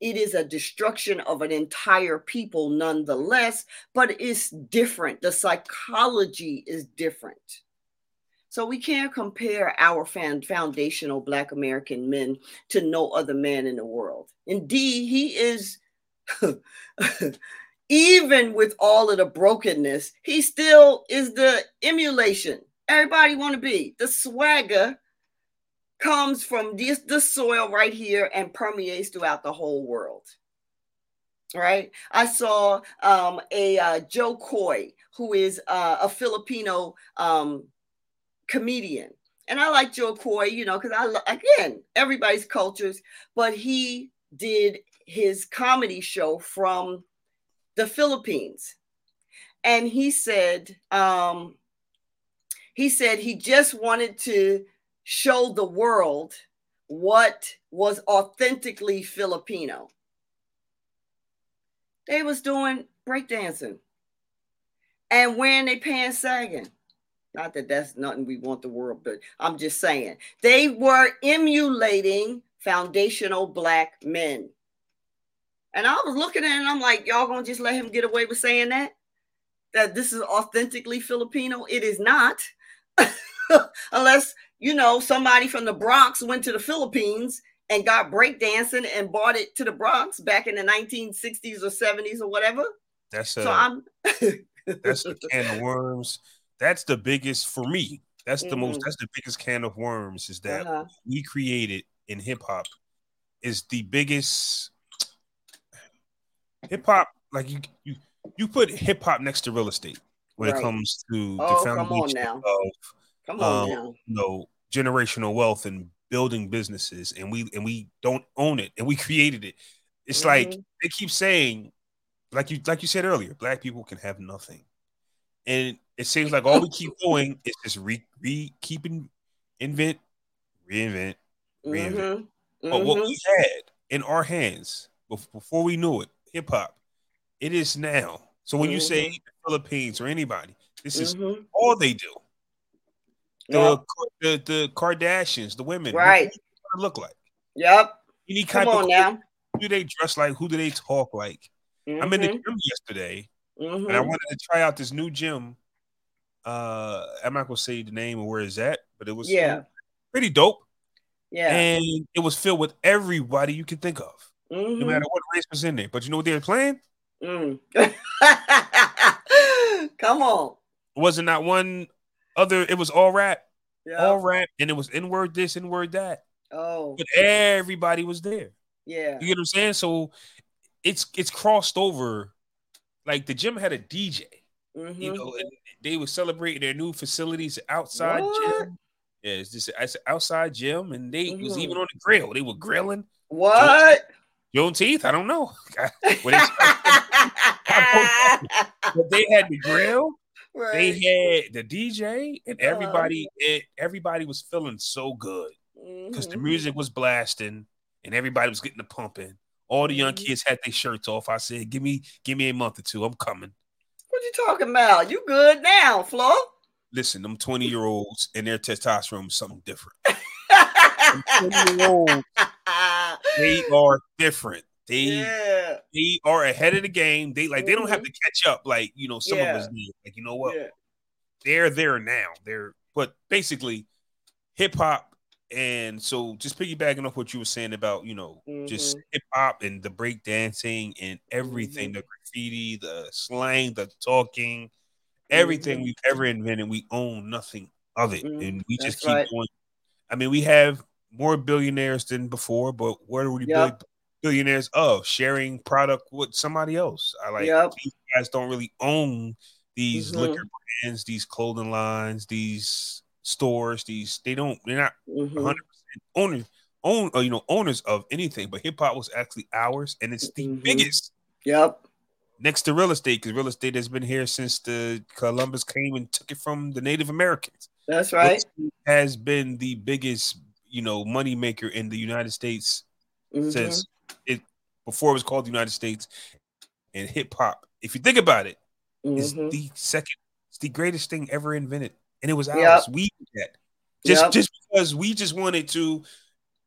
it is a destruction of an entire people nonetheless, but it's different. The psychology is different. So we can't compare our foundational Black American men to no other man in the world. Indeed, he is, <laughs> even with all of the brokenness, he still is the emulation. Everybody want to be the swagger comes from this, this soil right here and permeates throughout the whole world. Right? I saw um, a uh, Jo Koy, who is uh, a Filipino um, comedian. And I like Jo Koy, you know, because I, again, everybody's cultures, but he did his comedy show from the Philippines. And he said, um, he said he just wanted to show the world what was authentically Filipino. They was doing breakdancing and wearing their pants sagging. Not that that's nothing we want the world, but I'm just saying they were emulating foundational black men. And I was looking at it and I'm like, y'all gonna just let him get away with saying that? That this is authentically Filipino? It is not. <laughs> unless you know, somebody from the Bronx went to the Philippines and got breakdancing and brought it to the Bronx back in the 1960s or 70s or whatever. That's a, so I'm <laughs> that's a can of worms. That's the biggest for me. That's the mm-hmm. most that's the biggest can of worms is that uh-huh. we created in hip hop is the biggest hip hop like you you you put hip hop next to real estate when right. it comes to oh, the foundation of come on um, now. you know generational wealth and building businesses and we and we don't own it and we <laughs> created it. It's mm-hmm. like they keep saying, like you like you said earlier, black people can have nothing. And it seems like all we keep doing is just re, re keeping invent, reinvent, reinvent. Mm-hmm. But what we mm-hmm. had in our hands before we knew it, hip hop, it is now. So when mm-hmm. you say mm-hmm. Philippines or anybody, this is mm-hmm. all they do. The, yep. the the Kardashians, the women, right? What look like? Yep. Any Come on now. Who do they dress like? Who do they talk like? I'm in the gym yesterday, and I wanted to try out this new gym. Uh, I'm not gonna say the name or where it's at, but it was yeah pretty dope. Yeah, and it was filled with everybody you could think of, mm-hmm. no matter what race was in there. But you know what they were playing? Mm. <laughs> Come on. Wasn't not one other. It was all rap, yeah. all rap, and it was in word this, in word that. Oh, but everybody was there. Yeah, you get what I'm saying. So it's it's crossed over. Like the gym had a DJ. Mm-hmm. You know, they were celebrating their new facilities outside what? gym. Yeah, it's just it's outside gym, and they mm-hmm. was even on the grill. They were grilling. What? Juneteenth? <laughs> <laughs> I don't know. but they had the grill. Right. They had the DJ, and uh-huh. everybody, it, everybody was feeling so good because mm-hmm. the music was blasting, and everybody was getting the pumping. All the young mm-hmm. kids had their shirts off. I said, "Give me, give me a month or two. I'm coming." What you talking about? You good now, Flo? Listen, them 20 year olds and their testosterone is something different. <laughs> <laughs> they are different. They yeah. they are ahead of the game. They like mm-hmm. they don't have mm-hmm. to catch up like you know some yeah. of us need. Like you know what? Yeah. They're there now. They're but basically hip hop and so just piggybacking off what you were saying about you know mm-hmm. just hip hop and the break dancing and everything mm-hmm. the graffiti the slang the talking everything mm-hmm. we've ever invented we own nothing of it mm-hmm. and we just That's keep right. going i mean we have more billionaires than before but where do we yep billionaires of sharing product with somebody else. I like yep. these guys don't really own these mm-hmm. liquor brands, these clothing lines, these stores. These they don't. They're not 100 mm-hmm. percent owners own or, uh, you know owners of anything. But hip hop was actually ours, and it's the mm-hmm. biggest. Yep. Next to real estate, because real estate has been here since the Columbus came and took it from the Native Americans. That's right. has been the biggest, you know, money maker in the United States mm-hmm. since it before it was called the United States, and hip hop. If you think about it, mm-hmm. is the second, it's the greatest thing ever invented, and it was ours. Yep. We did that just yep. just because we just wanted to,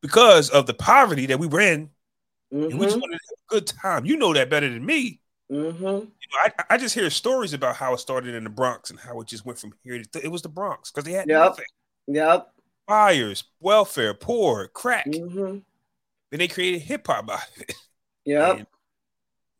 because of the poverty that we were in, mm-hmm. and we just mm-hmm. wanted to have a good time. You know that better than me. Mm-hmm. You know, I, I just hear stories about how it started in the Bronx and how it just went from here to it was the Bronx because they had yep. nothing. Yep. Fires, welfare, poor, crack. Mm-hmm. Then they created hip hop out of it. <laughs> Yep. And,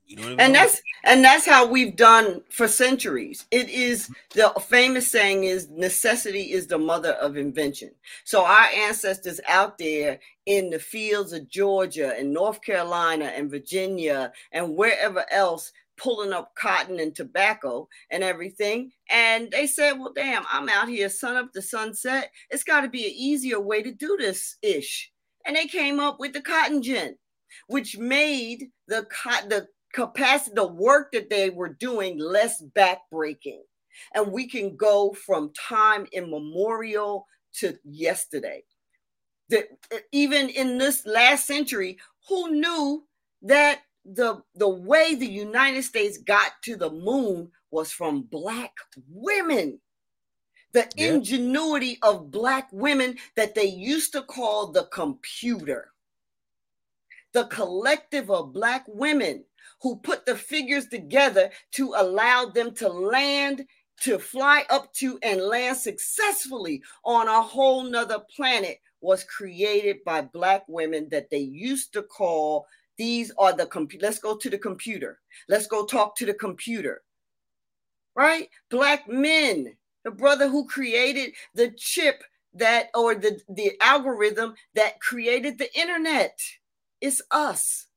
you know and that's and that's how we've done for centuries. It is the famous saying is necessity is the mother of invention. So our ancestors out there in the fields of Georgia and North Carolina and Virginia and wherever else pulling up cotton and tobacco and everything. And they said, Well, damn, I'm out here sun up to sunset. It's got to be an easier way to do this ish and they came up with the cotton gin, which made the the capacity, the work that they were doing less backbreaking. And we can go from time immemorial to yesterday. That even in this last century, who knew that the the way the United States got to the moon was from black women? The yeah. ingenuity of black women that they used to call the computer. The collective of black women who put the figures together to allow them to land to fly up to and land successfully on a whole nother planet was created by black women that they used to call these are the computer. Let's go to the computer. Let's go talk to the computer. Right? Black men, the brother who created the chip that or the, the algorithm that created the internet. It's us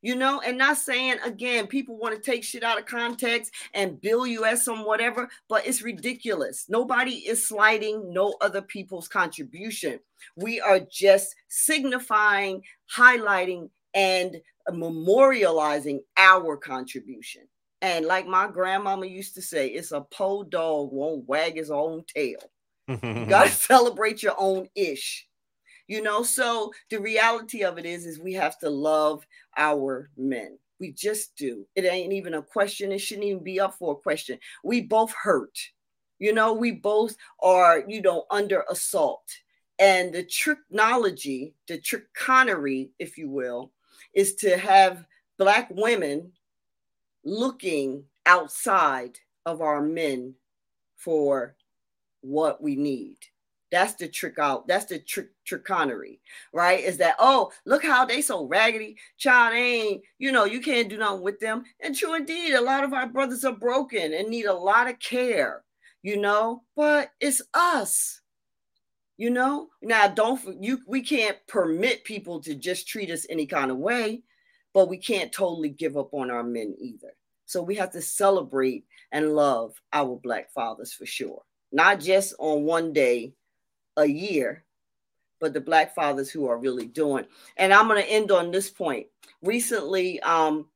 you know, and not saying again, people want to take shit out of context and bill you as some whatever, but it's ridiculous. Nobody is sliding no other people's contribution. We are just signifying, highlighting, and memorializing our contribution. And like my grandmama used to say, it's a po dog won't wag his own tail. you <laughs> gotta <laughs> celebrate your own ish. You know so the reality of it is is we have to love our men. We just do. It ain't even a question. It shouldn't even be up for a question. We both hurt. You know we both are you know under assault. And the technology the trickonery if you will is to have black women looking outside of our men for what we need that's the trick out. That's the trick trickonery, right? Is that oh look how they so raggedy, child ain't you know you can't do nothing with them. And true indeed, a lot of our brothers are broken and need a lot of care, you know. But it's us, you know. Now don't you we can't permit people to just treat us any kind of way, but we can't totally give up on our men either. So we have to celebrate and love our black fathers for sure, not just on one day a year, but the black fathers who are really doing. And I'm going to end on this point. Recently, um,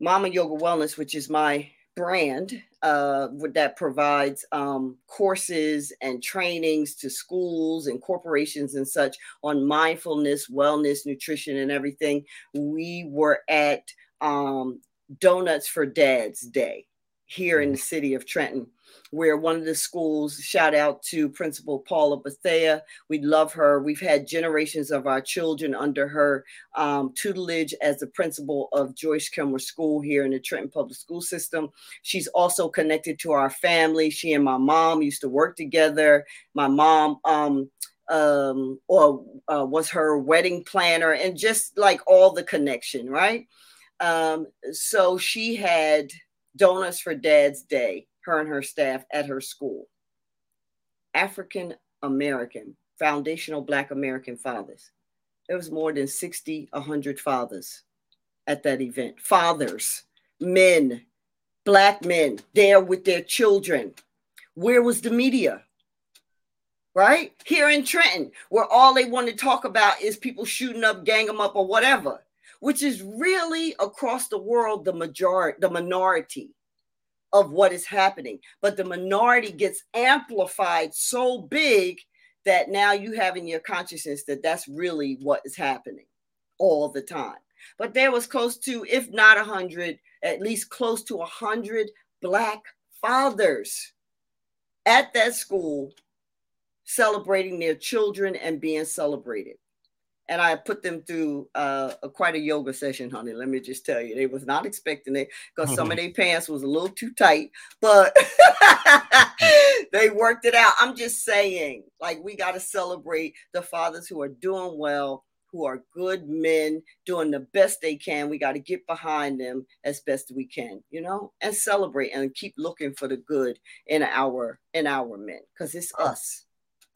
Mama Yoga Wellness, which is my brand uh, that provides um, courses and trainings to schools and corporations and such on mindfulness, wellness, nutrition, and everything. We were at um, Donuts for Dads Day here in the city of Trenton where one of the schools, shout out to Principal Paula Bethea. We love her. We've had generations of our children under her um, tutelage as the principal of Joyce Kilmer School here in the Trenton Public School System. She's also connected to our family. She and my mom used to work together. My mom, um, um, or uh, was her wedding planner, and just like all the connection, right? Um, so she had Donuts for Dad's Day her and her staff at her school. African American, foundational Black American fathers. There was more than 60, 100 fathers at that event. Fathers, men, Black men there with their children. Where was the media? Right? Here in Trenton, where all they want to talk about is people shooting up, gang them up, or whatever, which is really across the world the majority, the minority of what is happening. But the minority gets amplified so big that now you have in your consciousness that that's really what is happening all the time. But there was close to, if not a hundred, at least close to a hundred black fathers at that school celebrating their children and being celebrated and I put them through uh, a, quite a yoga session, honey. Let me just tell you, they was not expecting it because some of <laughs> their pants was a little too tight, but <laughs> they worked it out. I'm just saying, like we got to celebrate the fathers who are doing well, who are good men, doing the best they can. We got to get behind them as best we can, you know, and celebrate and keep looking for the good in our in our men because it's us.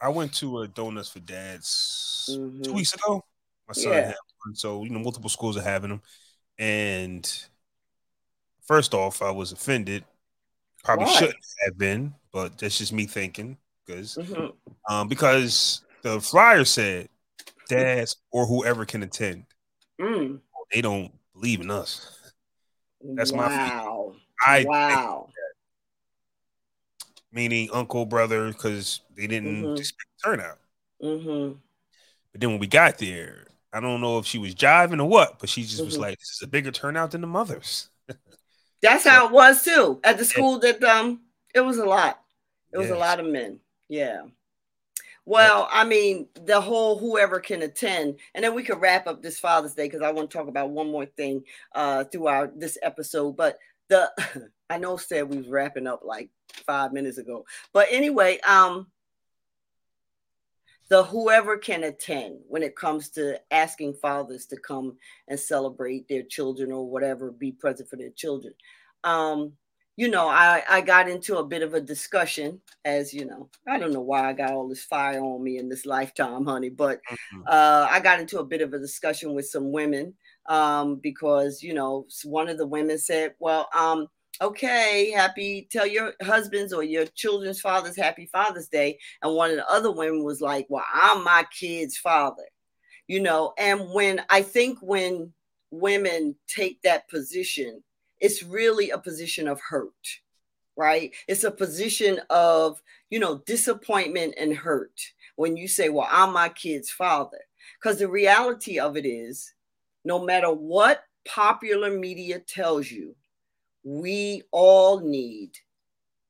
I went to a Donuts for Dads mm-hmm. two weeks ago. My son yeah. had one, so you know multiple schools are having them. And first off, I was offended. Probably Why? shouldn't have been, but that's just me thinking because mm-hmm. um, because the flyer said dads or whoever can attend. Mm. They don't believe in us. That's wow. my feeling. I wow meaning uncle, brother, because they didn't mm-hmm. expect turnout. Mm-hmm. But then when we got there, I don't know if she was jiving or what, but she just mm-hmm. was like, "This is a bigger turnout than the mothers." <laughs> That's how it was too at the school. That um, it was a lot. It was yes. a lot of men. Yeah. Well, I mean, the whole whoever can attend, and then we could wrap up this Father's Day because I want to talk about one more thing uh, throughout this episode. But the <laughs> I know said we was wrapping up like five minutes ago, but anyway, um, the whoever can attend when it comes to asking fathers to come and celebrate their children or whatever, be present for their children. Um, you know, I, I got into a bit of a discussion, as you know, I don't know why I got all this fire on me in this lifetime, honey, but mm-hmm. uh, I got into a bit of a discussion with some women um, because, you know, one of the women said, well, um, okay, happy, tell your husbands or your children's fathers happy Father's Day. And one of the other women was like, well, I'm my kid's father, you know, and when I think when women take that position, it's really a position of hurt, right? It's a position of, you know, disappointment and hurt when you say, well, I'm my kid's father. Because the reality of it is, no matter what popular media tells you, we all need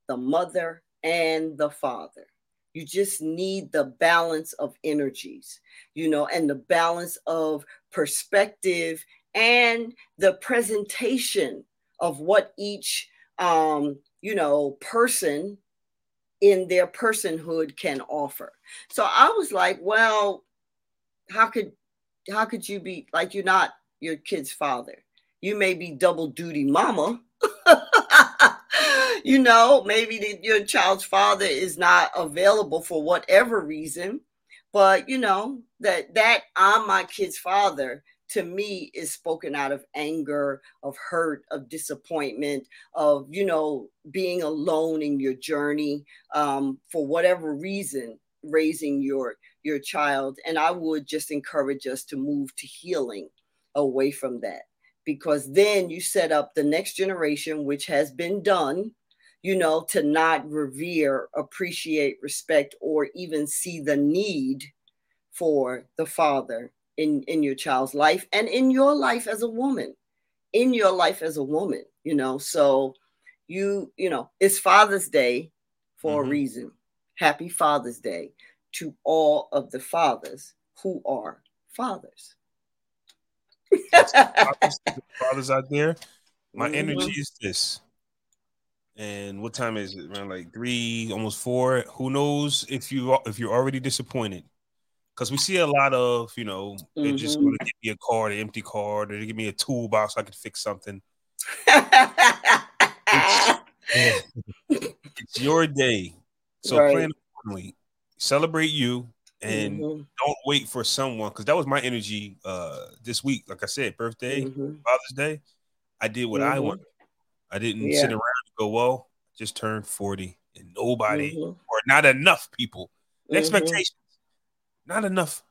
the mother and the father. You just need the balance of energies, you know, and the balance of perspective and the presentation of what each, um, you know, person in their personhood can offer. So I was like, well, how could how could you be like you're not your kid's father? You may be double duty mama, <laughs> you know, maybe the, your child's father is not available for whatever reason, but you know that that I'm my kid's father to me is spoken out of anger, of hurt, of disappointment, of you know being alone in your journey um, for whatever reason, raising your your child. And I would just encourage us to move to healing away from that because then you set up the next generation, which has been done, you know, to not revere, appreciate, respect, or even see the need for the father in, in your child's life and in your life as a woman, in your life as a woman, you know. So you, you know, it's Father's Day for mm-hmm. a reason. Happy Father's Day to all of the fathers who are fathers fathers <laughs> out there, my mm-hmm. energy is this. And what time is it? Around like three, almost four. Who knows if you if you're already disappointed? Because we see a lot of, you know, mm-hmm. they're just going to give me a card, an empty card, or they give me a toolbox so I can fix something. <laughs> it's, it's, your day, so right. plan accordingly. Celebrate you, and mm-hmm. don't wait for someone because that was my energy uh this week like i said birthday mm-hmm. father's day i did what mm-hmm. i wanted i didn't yeah. sit around and go well just turned 40 and nobody mm-hmm. or not enough people mm-hmm. expectations not enough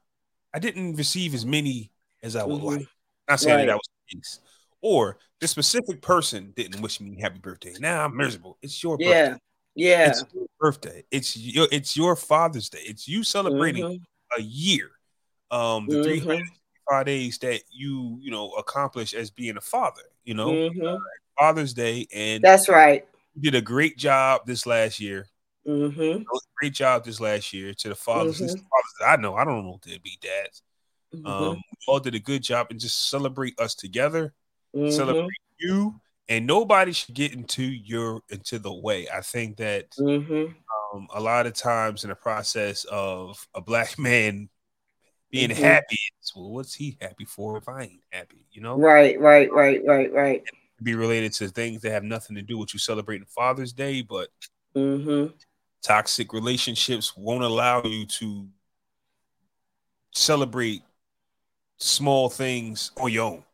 i didn't receive as many as i would mm-hmm. like not saying right. that, that was the case or the specific person didn't wish me happy birthday now i'm miserable it's your yeah. birthday yeah. It's your birthday. It's your it's your Father's Day. It's you celebrating mm-hmm. a year. Um the mm-hmm. 365 days that you, you know, accomplish as being a father, you know. Mm-hmm. Father's Day and That's right. You did a great job this last year. Mm-hmm. Great job this last year to the fathers. Mm-hmm. fathers I know. I don't know deadbeat dads. Mm-hmm. Um, we all did a good job and just celebrate us together. Celebrate you and nobody should get into your into the way. I think that mm-hmm. um, a lot of times in the process of a black <laughs> man being mm-hmm. happy, well, what's he happy for if I ain't happy? You know, right, right, right, right, right. Be related to things that have nothing to do with you celebrating Father's Day, but mm-hmm. toxic relationships won't allow you to celebrate small things on your own.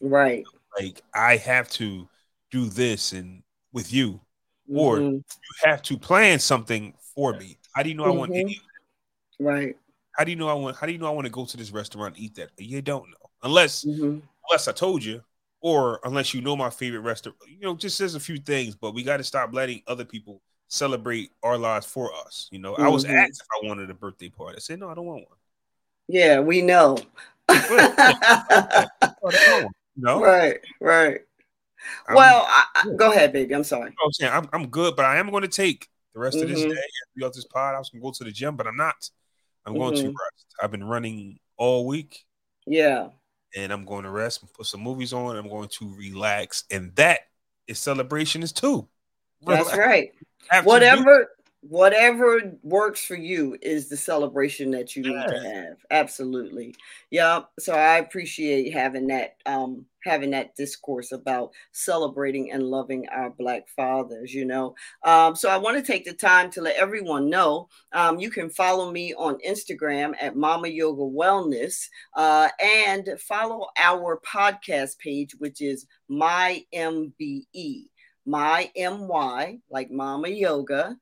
Right. Like I have to do this and with you, mm-hmm. or you have to plan something for me. How do you know mm-hmm. I want to eat? Right. How do you know I want? How do you know I want to go to this restaurant and eat that? You don't know unless mm-hmm. unless I told you, or unless you know my favorite restaurant. You know, just says a few things, but we got to stop letting other people celebrate our lives for us. You know, I was mm-hmm. asked if I wanted a birthday party. I said no, I don't want one. Yeah, we know. <laughs> <laughs> no, right, right well, I, go ahead, baby. I'm sorry. I'm saying I'm, I'm good, but I am going to take the rest mm-hmm. of this mm-hmm. day be this pod. I was going to go to the gym, but I'm not. I'm going mm-hmm. to rest. I've been running all week. Yeah. And I'm going to rest and put some movies on. I'm going to relax, and that is celebration is too. That's right. Whatever whatever works for you is the celebration that you need to have absolutely. Yeah so i appreciate having that um having that discourse about celebrating and loving our black fathers you know? Um, so i want to take the time to let everyone know um, you can follow me on instagram at mama yoga wellness uh, and follow our podcast page which is my mbe my my like mama yoga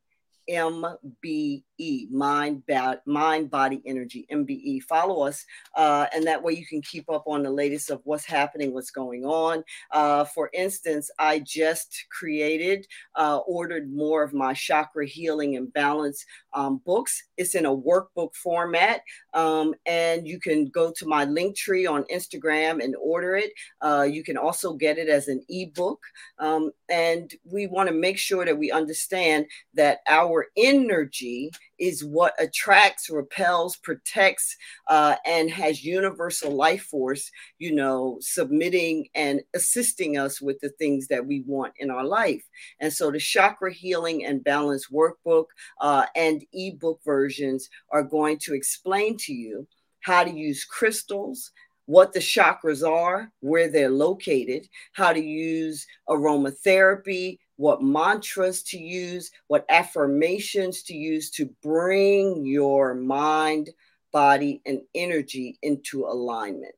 MBE, mind, ba- mind, body, energy, MBE. Follow us, uh, and that way you can keep up on the latest of what's happening, what's going on. Uh, for instance, I just created, uh, ordered more of my chakra healing and balance um, books. It's in a workbook format, um, and you can go to my Linktree on Instagram and order it. Uh, you can also get it as an ebook, um, and we want to make sure that we understand that our energy is what attracts, repels, protects, uh, and has universal life force, you know, submitting and assisting us with the things that we want in our life. And so the chakra healing and balance workbook uh, and ebook versions are going to explain to you how to use crystals, what the chakras are, where they're located, how to use aromatherapy, what mantras to use, what affirmations to use to bring your mind, body, and energy into alignment.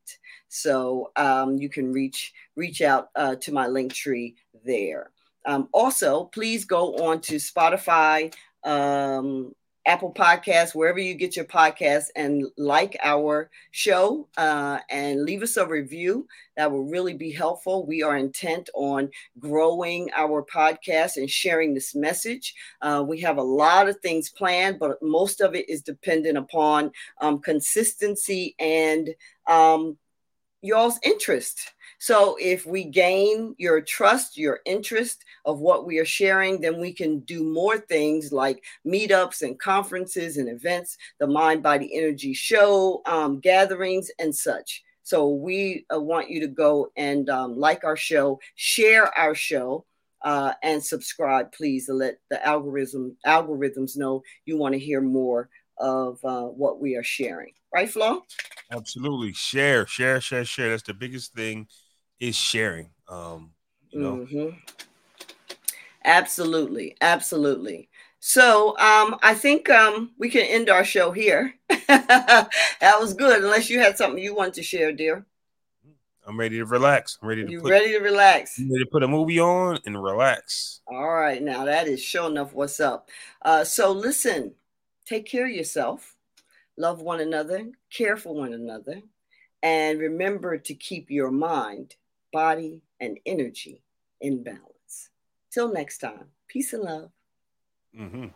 So um, you can reach reach out uh, to my Linktree there. Um, also, please go on to Spotify, um, Apple Podcasts, wherever you get your podcasts, and like our show uh, and leave us a review. That will really be helpful. We are intent on growing our podcast and sharing this message. Uh, we have a lot of things planned, but most of it is dependent upon um, consistency and um, y'all's interest. So if we gain your trust, your interest of what we are sharing, then we can do more things like meetups and conferences and events, the Mind Body Energy Show, um, gatherings, and such. So we uh, want you to go and um, like our show, share our show. Uh, and subscribe, please, to let the algorithm algorithms know you want to hear more of uh, what we are sharing. Right, Flo? Absolutely. Share, share, share, share. That's the biggest thing is sharing. Um, you know. Mm-hmm. Absolutely, absolutely. So um, I think um, we can end our show here. <laughs> that was good, unless you had something you want to share, dear. I'm ready to relax. I'm ready to. You put, ready to relax? ready to put a movie on and relax. All right, now that is sure enough what's up. Uh, so listen, take care of yourself, love one another, care for one another, and remember to keep your mind body, and energy in balance. Till next time, peace and love. Mm-hmm.